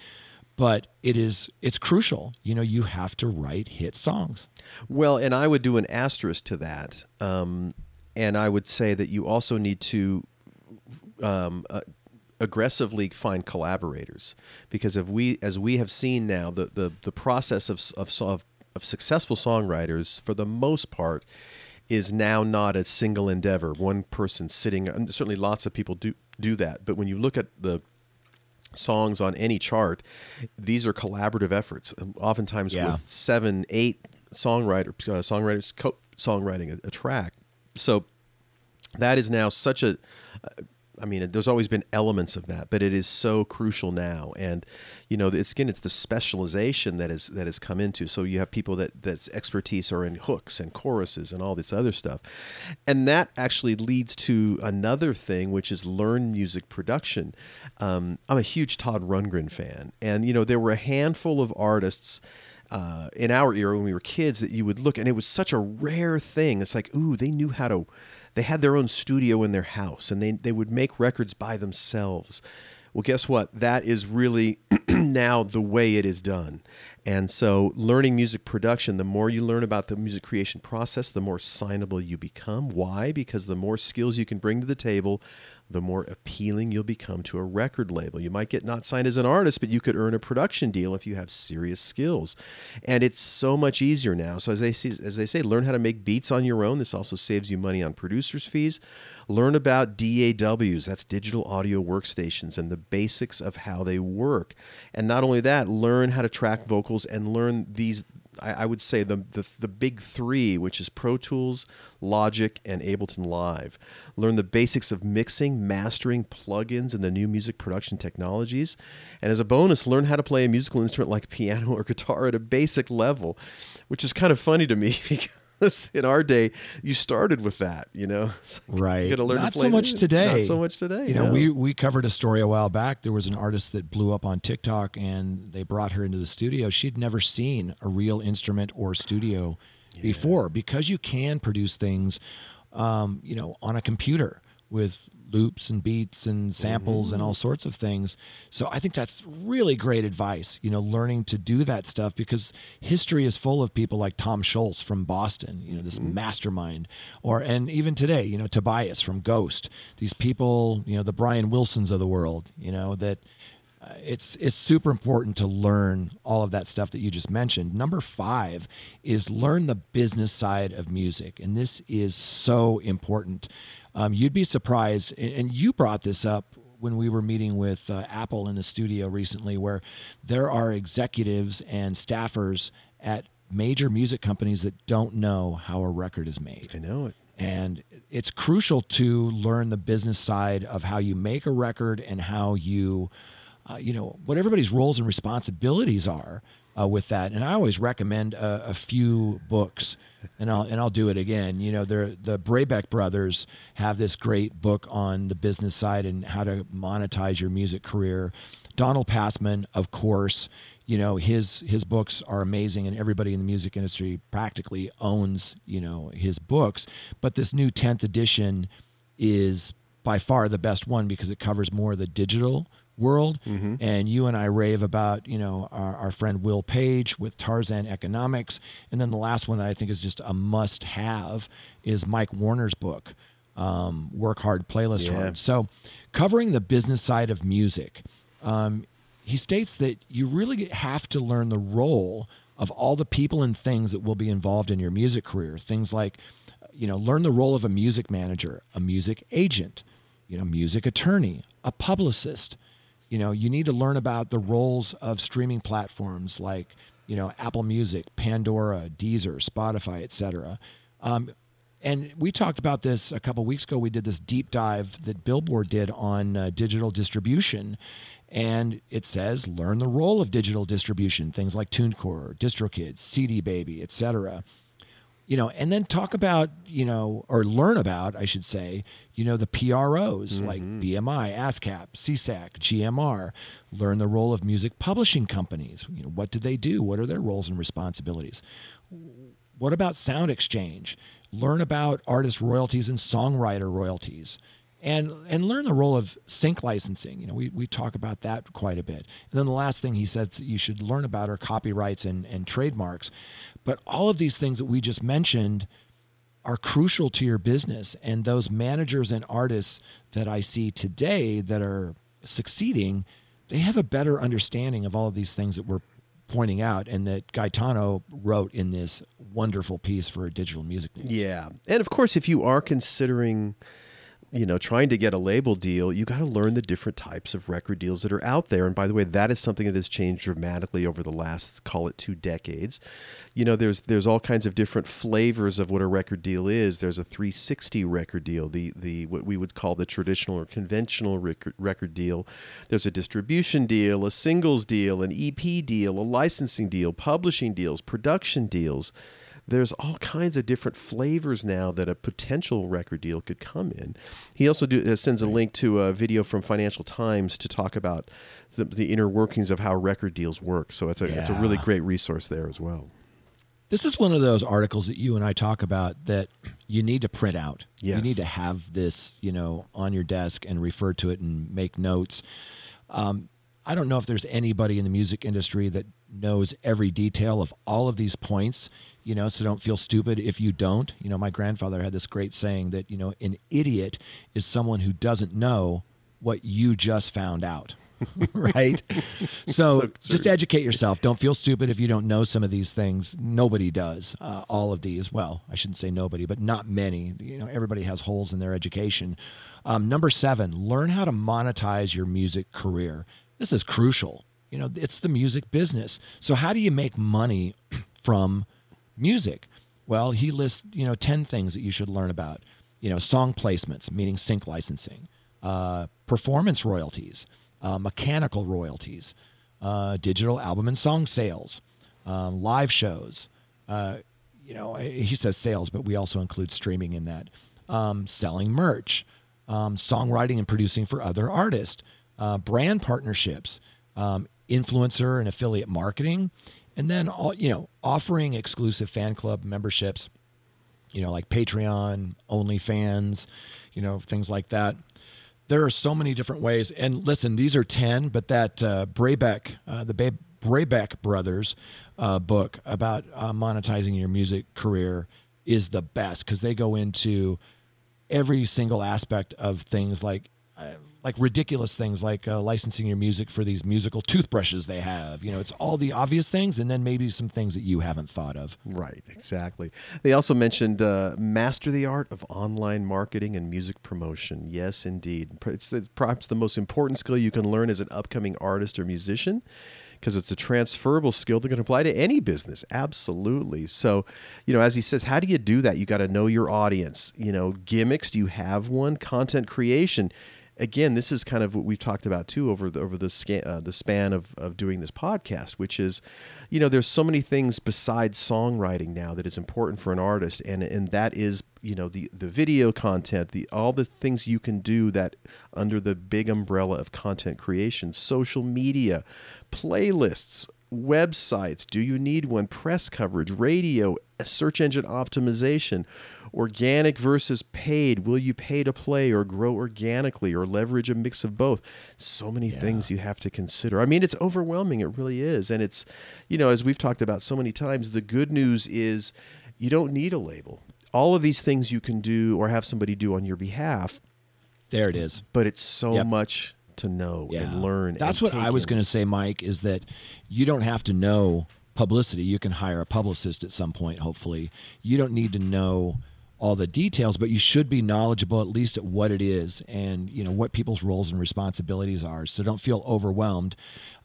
but it is it's crucial. You know, you have to write hit songs. Well, and I would do an asterisk to that. Um, and I would say that you also need to um, uh, aggressively find collaborators because if we, as we have seen now, the, the, the process of, of, of, of successful songwriters, for the most part, is now not a single endeavor. One person sitting, and certainly lots of people do do that. But when you look at the songs on any chart, these are collaborative efforts. Oftentimes Yeah. with seven, eight songwriter uh, songwriters co- songwriting a, a track. So that is now such a. I mean, there's always been elements of that, but it is so crucial now. And you know, it's again, it's the specialization that is that has come into. So you have people that that's expertise are in hooks and choruses and all this other stuff, and that actually leads to another thing, which is learn music production. Um, I'm a huge Todd Rundgren fan, and you know, there were a handful of artists uh, in our era when we were kids that you would look and it was such a rare thing. It's like, ooh, they knew how to, they had their own studio in their house and they, they would make records by themselves. Well, guess what? That is really now the way it is done. And so, learning music production, the more you learn about the music creation process, the more signable you become. Why? Because the more skills you can bring to the table, the more appealing you'll become to a record label. You might get not signed as an artist, but you could earn a production deal if you have serious skills. And it's so much easier now. So as they say, as they say, learn how to make beats on your own. This also saves you money on producers' fees. Learn about DAWs, that's digital audio workstations, and the basics of how they work. And not only that, learn how to track vocals and learn these I, I would say the, the the big three, which is Pro Tools, Logic, and Ableton Live. Learn the basics of mixing, mastering, plugins, and the new music production technologies. And as a bonus, learn how to play a musical instrument like piano or guitar at a basic level, which is kind of funny to me because in our day, you started with that, you know. right. You learn Not so much today. Not so much today. You know, no. we we covered a story a while back. There was an artist that blew up on TikTok, and they brought her into the studio. She'd never seen a real instrument or studio before because you can produce things, um, you know, on a computer with loops and beats and samples and all sorts of things. So I think that's really great advice, you know, learning to do that stuff because history is full of people like Tom Scholz from Boston, you know, this mastermind or and even today, you know, Tobias from Ghost. These people, you know, the Brian Wilsons of the world, you know, that uh, it's it's super important to learn all of that stuff that you just mentioned. Number 5 is learn the business side of music and this is so important. Um, you'd be surprised, and- you brought this up when we were meeting with uh, Apple in the studio recently, where there are executives and staffers at major music companies that don't know how a record is made. I know it. And it's crucial to learn the business side of how you make a record and how you, uh, you know, what everybody's roles and responsibilities are uh, with that. And I always recommend a, a few books, and I'll and I'll do it again. You know, the Brabec brothers have this great book on the business side and how to monetize your music career. Donald Passman, of course, you know his his books are amazing, and everybody in the music industry practically owns you know his books. But this new tenth edition is by far the best one because it covers more of the digital world. And you and I rave about, you know, our, our friend Will Page with Tarzan Economics. And then the last one that I think is just a must have is Mike Warner's book, um, Work Hard, Playlist Yeah. Hard. So covering the business side of music, um, he states that you really have to learn the role of all the people and things that will be involved in your music career. Things like, you know, learn the role of a music manager, a music agent, you know, music attorney, a publicist. You know, you need to learn about the roles of streaming platforms like, you know, Apple Music, Pandora, Deezer, Spotify, etc. Um, and we talked about this a couple weeks ago. We did this deep dive that Billboard did on uh, digital distribution. And it says learn the role of digital distribution, things like TuneCore, DistroKid, CD Baby, etc you know, and then talk about, you know, or learn about, I should say, you know, the PROs mm-hmm. like BMI, ASCAP, SESAC, GMR. Learn the role of music publishing companies. You know, what do they do? What are their roles and responsibilities? What about Sound Exchange? Learn about artist royalties and songwriter royalties. And, and learn the role of sync licensing. You know, we, we talk about that quite a bit. And then the last thing he says you should learn about are copyrights and, and trademarks. But all of these things that we just mentioned are crucial to your business. And those managers and artists that I see today that are succeeding, they have a better understanding of all of these things that we're pointing out and that Gaetano wrote in this wonderful piece for a Digital Music News. Yeah. And of course, if you are considering, you know, trying to get a label deal, you got to learn the different types of record deals that are out there. And by the way, that is something that has changed dramatically over the last, call it two decades. You know, there's there's all kinds of different flavors of what a record deal is. There's a 360 record deal, the the what we would call the traditional or conventional record record deal. There's a distribution deal, a singles deal, an EP deal, a licensing deal, publishing deals, production deals there's all kinds of different flavors now that a potential record deal could come in. He also do, uh, sends a link to a video from Financial Times to talk about the, the inner workings of how record deals work. So it's a it's a really great resource there as well. This is one of those articles that you and I talk about that you need to print out. You need to have this, you know, on your desk and refer to it and make notes. Um, I don't know if there's anybody in the music industry that knows every detail of all of these points, you know, so don't feel stupid if you don't. You know, my grandfather had this great saying that, you know, an idiot is someone who doesn't know what you just found out. right? So, So just educate yourself. Don't feel stupid if you don't know some of these things. Nobody does. Uh, all of these. Well, I shouldn't say nobody, but not many. You know, everybody has holes in their education. Um, number seven, learn how to monetize your music career. This is crucial. You know, it's the music business. So, how do you make money from music? Well, he lists, you know, 10 things that you should learn about. You know, song placements, meaning sync licensing, uh, performance royalties, uh, mechanical royalties, uh, digital album and song sales, um, live shows. Uh, you know, he says sales, but we also include streaming in that. Um, selling merch, um, songwriting and producing for other artists, uh, brand partnerships, um, influencer and affiliate marketing, and then all you know, offering exclusive fan club memberships. You know, like Patreon, OnlyFans, you know, things like that there are so many different ways. And listen, these are 10, but that uh, Brabec, uh, the ba- Brabec brothers uh, book about uh, monetizing your music career is the best because they go into every single aspect of things like uh, like ridiculous things like uh, licensing your music for these musical toothbrushes they have. You know, it's all the obvious things and then maybe some things that you haven't thought of. Right, exactly. They also mentioned uh, master the art of online marketing and music promotion. Yes, indeed. It's, it's perhaps the most important skill you can learn as an upcoming artist or musician because it's a transferable skill that can apply to any business. Absolutely. So, you know, as he says, how do you do that? You got to know your audience. You know, gimmicks. Do you have one? Content creation again, this is kind of what we've talked about too over the, over the scan, uh, the span of, of doing this podcast, which is, you know, there's so many things besides songwriting now that is important for an artist, and and that is you know the the video content, the all the things you can do that under the big umbrella of content creation, social media, playlists. Websites, do you need one? Press coverage, radio, search engine optimization, organic versus paid. Will you pay to play or grow organically or leverage a mix of both? So many things you have to consider. I mean, it's overwhelming. It really is. And it's, you know, as we've talked about so many times, the good news is you don't need a label. All of these things you can do or have somebody do on your behalf, There it is. but it's so Yep. much to know Yeah. and learn. That's and what I was going to say, Mike, is that you don't have to know publicity. You can hire a publicist at some point, hopefully. You don't need to know all the details, but you should be knowledgeable at least at what it is and you know what people's roles and responsibilities are. So don't feel overwhelmed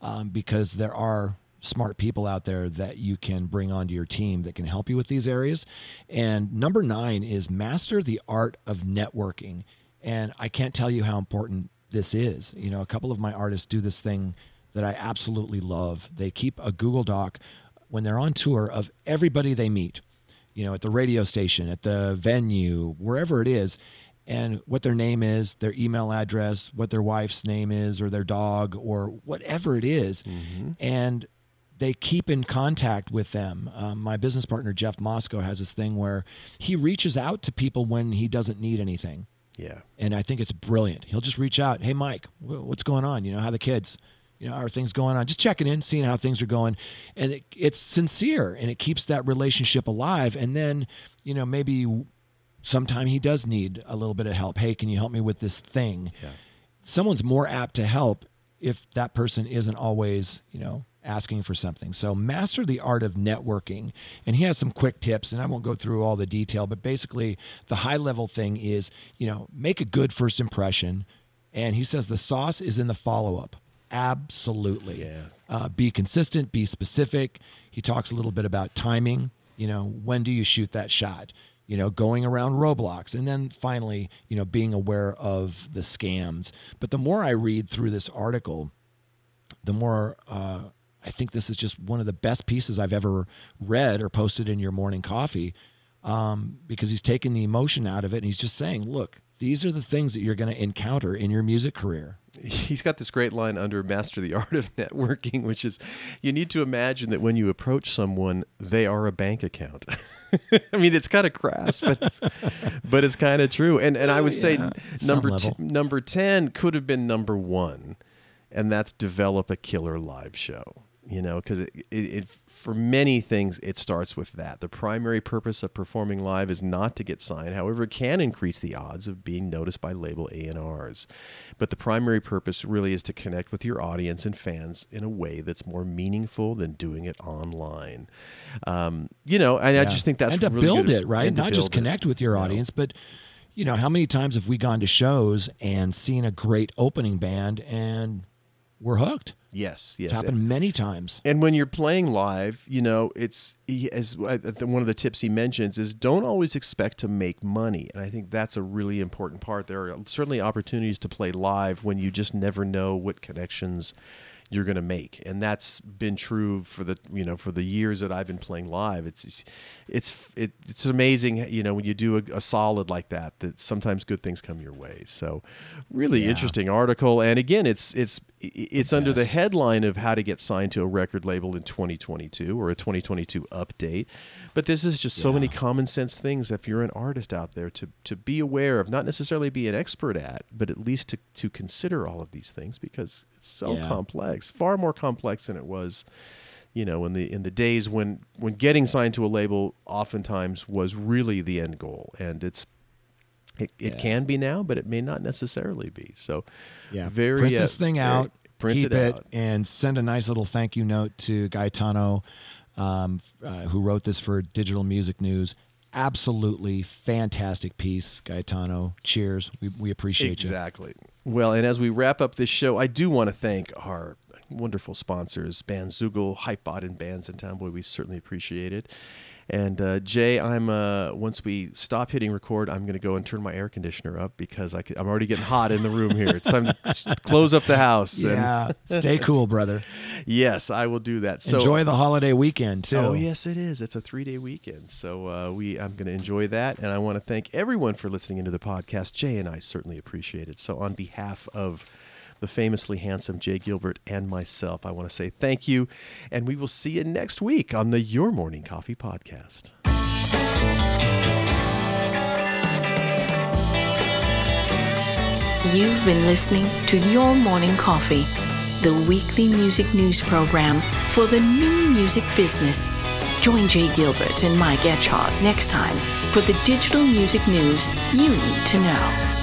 um, because there are smart people out there that you can bring onto your team that can help you with these areas. And number nine is master the art of networking. And I can't tell you how important this is. You know, a couple of my artists do this thing that I absolutely love. They keep a Google Doc when they're on tour of everybody they meet, you know, at the radio station, at the venue, wherever it is, and what their name is, their email address, what their wife's name is, or their dog, or whatever it is. And they keep in contact with them. Um, my business partner, Jeff Moscow, has this thing where he reaches out to people when he doesn't need anything Yeah. and I think it's brilliant. He'll just reach out, "Hey, Mike, what's going on? You know, how the kids? You know, are things going on? Just checking in, seeing how things are going." And it, it's sincere, and it keeps that relationship alive. And then, you know, maybe sometime he does need a little bit of help. Hey, can you help me with this thing? Yeah. Someone's more apt to help if that person isn't always, you know, asking for something. So master the art of networking. And he has some quick tips, and I won't go through all the detail, but basically the high level thing is, you know, make a good first impression. And he says the sauce is in the follow up. Absolutely. Yeah. Uh, be consistent, be specific. He talks a little bit about timing. You know, when do you shoot that shot? You know, going around Roblox. And then finally, you know, being aware of the scams. But the more I read through this article, the more uh, I think this is just one of the best pieces I've ever read or posted in your morning coffee um, because he's taking the emotion out of it and he's just saying, look, these are the things that you're going to encounter in your music career. he's got this great line under master the art of networking which is you need to imagine that when you approach someone they are a bank account. I mean it's kind of crass but it's, but it's kind of true. And and i would oh, say yeah, some number t- number 10 could have been number 1 and that's develop a killer live show you know because it, it, it, for many things it starts with that the primary purpose of performing live is not to get signed however it can increase the odds of being noticed by label a&rs but the primary purpose really is to connect with your audience and fans in a way that's more meaningful than doing it online um, you know and Yeah. i just think that's and to really build good- it right, not just build it. connect with your audience, but you know how many times have we gone to shows and seen a great opening band and we're hooked? Yes yes It's happened many times. And when you're playing live, you know, it's he- as uh, I one of the tips he mentions is don't always expect to make money. And I think that's a really important part. There are certainly opportunities to play live when you just never know what connections you're going to make. And that's been true for the, you know, for the years that I've been playing live. It's it's it, it's amazing, you know, when you do a, a solid like that that sometimes good things come your way. So really interesting article and again, it's it's it's under the headline of how to get signed to a record label in 2022 or a 2022 update. But this is just so many common sense things if you're an artist out there to, to be aware of, not necessarily be an expert at, but at least to, to consider all of these things because it's so Yeah. complex, far more complex than it was. You know, in the in the days when when getting signed to a label oftentimes was really the end goal, and it's it, it can be now, but it may not necessarily be. So, Yeah, very print uh, this thing very- out, print keep it out. and send a nice little thank you note to Gaetano, um, uh, who wrote this for Digital Music News. Absolutely fantastic piece, Gaetano. Cheers. We, we appreciate you. Exactly. Well, and as we wrap up this show, I do want to thank our wonderful sponsors, Bandzoogle, Hypebot, and Bandsintown. Boy, we certainly appreciate it. And uh, Jay, I'm uh, once we stop hitting record, I'm going to go and turn my air conditioner up because I am already getting hot in the room here. It's time to close up the house. and- Yeah, stay cool, brother. yes, I will do that. So Enjoy the holiday weekend too. Oh yes, it is. It's a three day weekend, so uh, we I'm going to enjoy that, and I want to thank everyone for listening into the podcast. Jay and I certainly appreciate it. So on behalf of the famously handsome Jay Gilbert and myself, I want to say thank you, and we will see you next week on the Your Morning Coffee podcast. You've been listening to Your Morning Coffee, the weekly music news program for the new music business. Join Jay Gilbert and Mike Etchart next time for the digital music news you need to know.